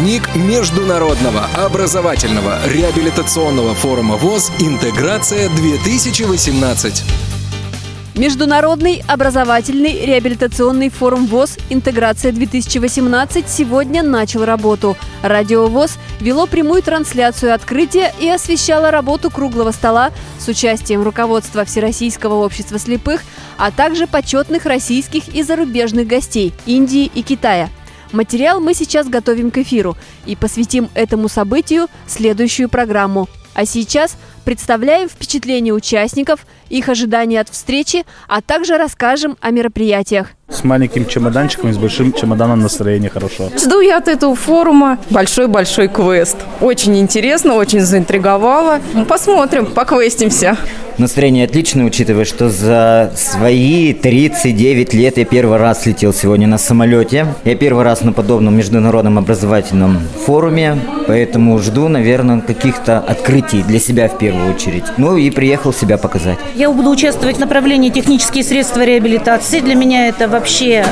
Дневник Международного образовательного реабилитационного форума ВОЗ «Интеграция-2018». Международный образовательный реабилитационный форум ВОЗ «Интеграция-2018» сегодня начал работу. Радио ВОЗ вело прямую трансляцию открытия и освещало работу круглого стола с участием руководства Всероссийского общества слепых, а также почетных российских и зарубежных гостей Индии и Китая – Материал мы сейчас готовим к эфиру и посвятим этому событию следующую программу. А сейчас представляем впечатления участников, их ожидания от встречи, а также расскажем о мероприятиях. С маленьким чемоданчиком и с большим чемоданом настроение хорошо. Жду я от этого форума большой-большой квест. Очень интересно, очень заинтриговало. Ну, посмотрим, поквестимся. Настроение отличное, учитывая, что за свои 39 лет я первый раз летел сегодня на самолете. Я первый раз на подобном международном образовательном форуме, поэтому жду, наверное, каких-то открытий для себя в первую очередь. Ну и приехал себя показать. Я буду участвовать в направлении технические средства реабилитации. Для меня это вообще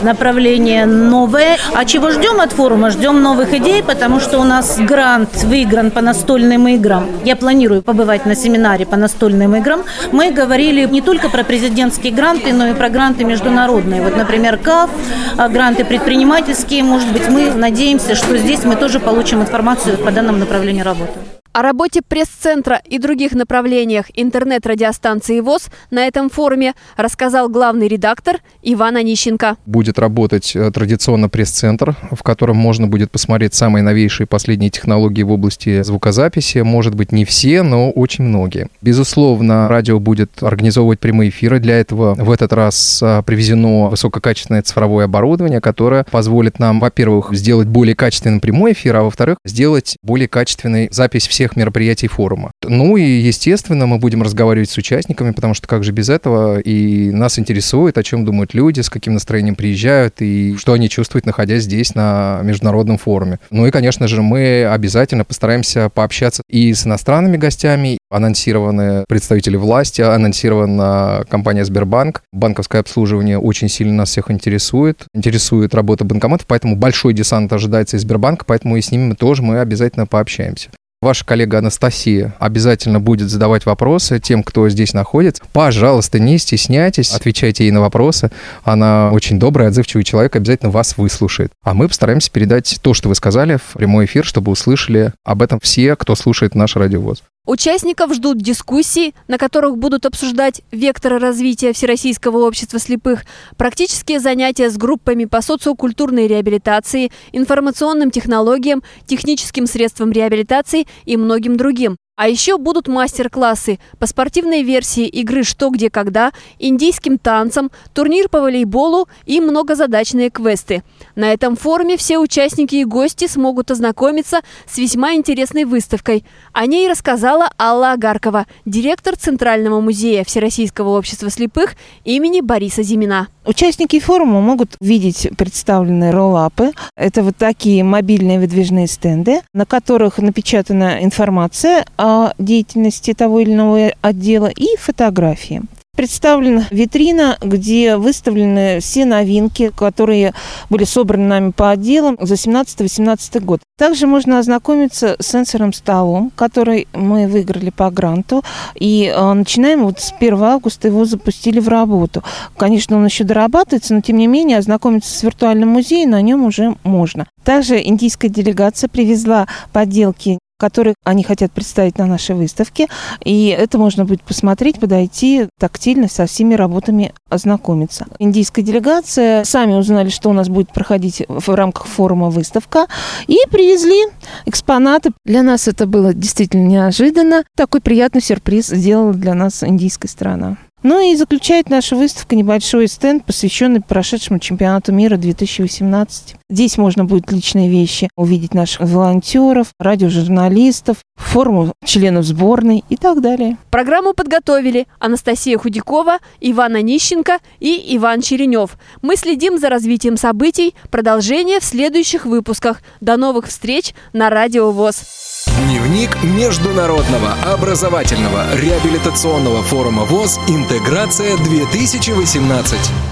направление новое. А чего ждем от форума? Ждем новых идей, потому что у нас грант выигран по настольным играм. Я планирую побывать на семинаре по настольным играм мы говорили не только про президентские гранты, но и про гранты международные. Вот, например, КАФ, а, гранты предпринимательские. Может быть, мы надеемся, что здесь мы тоже получим информацию по данному направлению работы. О работе пресс-центра и других направлениях интернет-радиостанции ВОЗ на этом форуме рассказал главный редактор Иван Онищенко. Будет работать э, традиционно пресс-центр, в котором можно будет посмотреть самые новейшие последние технологии в области звукозаписи. Может быть, не все, но очень многие. Безусловно, радио будет организовывать прямые эфиры. Для этого в этот раз э, привезено высококачественное цифровое оборудование, которое позволит нам, во-первых, сделать более качественный прямой эфир, а во-вторых, сделать более качественный запись всех всех мероприятий форума. Ну и, естественно, мы будем разговаривать с участниками, потому что как же без этого, и нас интересует, о чем думают люди, с каким настроением приезжают, и что они чувствуют, находясь здесь на международном форуме. Ну и, конечно же, мы обязательно постараемся пообщаться и с иностранными гостями, анонсированы представители власти, анонсирована компания Сбербанк. Банковское обслуживание очень сильно нас всех интересует. Интересует работа банкоматов, поэтому большой десант ожидается из Сбербанка, поэтому и с ними мы тоже мы обязательно пообщаемся. Ваша коллега Анастасия обязательно будет задавать вопросы тем, кто здесь находится. Пожалуйста, не стесняйтесь, отвечайте ей на вопросы. Она очень добрый, отзывчивый человек, обязательно вас выслушает. А мы постараемся передать то, что вы сказали в прямой эфир, чтобы услышали об этом все, кто слушает наш радиовоз. Участников ждут дискуссии, на которых будут обсуждать векторы развития Всероссийского общества слепых, практические занятия с группами по социокультурной реабилитации, информационным технологиям, техническим средствам реабилитации и многим другим. А еще будут мастер-классы по спортивной версии игры «Что, где, когда», индийским танцам, турнир по волейболу и многозадачные квесты. На этом форуме все участники и гости смогут ознакомиться с весьма интересной выставкой. О ней рассказала Алла Агаркова, директор Центрального музея Всероссийского общества слепых имени Бориса Зимина. Участники форума могут видеть представленные роллапы. Это вот такие мобильные выдвижные стенды, на которых напечатана информация о деятельности того или иного отдела и фотографии. Представлена витрина, где выставлены все новинки, которые были собраны нами по отделам за 17-18 год. Также можно ознакомиться с сенсорным столом, который мы выиграли по гранту. И э, начинаем вот с 1 августа его запустили в работу. Конечно, он еще дорабатывается, но тем не менее ознакомиться с виртуальным музеем на нем уже можно. Также индийская делегация привезла поделки которые они хотят представить на нашей выставке. И это можно будет посмотреть, подойти тактильно со всеми работами ознакомиться. Индийская делегация сами узнали, что у нас будет проходить в рамках форума выставка, и привезли экспонаты. Для нас это было действительно неожиданно. Такой приятный сюрприз сделала для нас индийская страна. Ну и заключает наша выставка небольшой стенд, посвященный прошедшему чемпионату мира 2018. Здесь можно будет личные вещи увидеть наших волонтеров, радиожурналистов, форму членов сборной и так далее. Программу подготовили Анастасия Худякова, Иван Онищенко и Иван Черенев. Мы следим за развитием событий. Продолжение в следующих выпусках. До новых встреч на Радио ВОЗ. Дневник Международного образовательного реабилитационного форума ВОЗ «Интеграция-2018».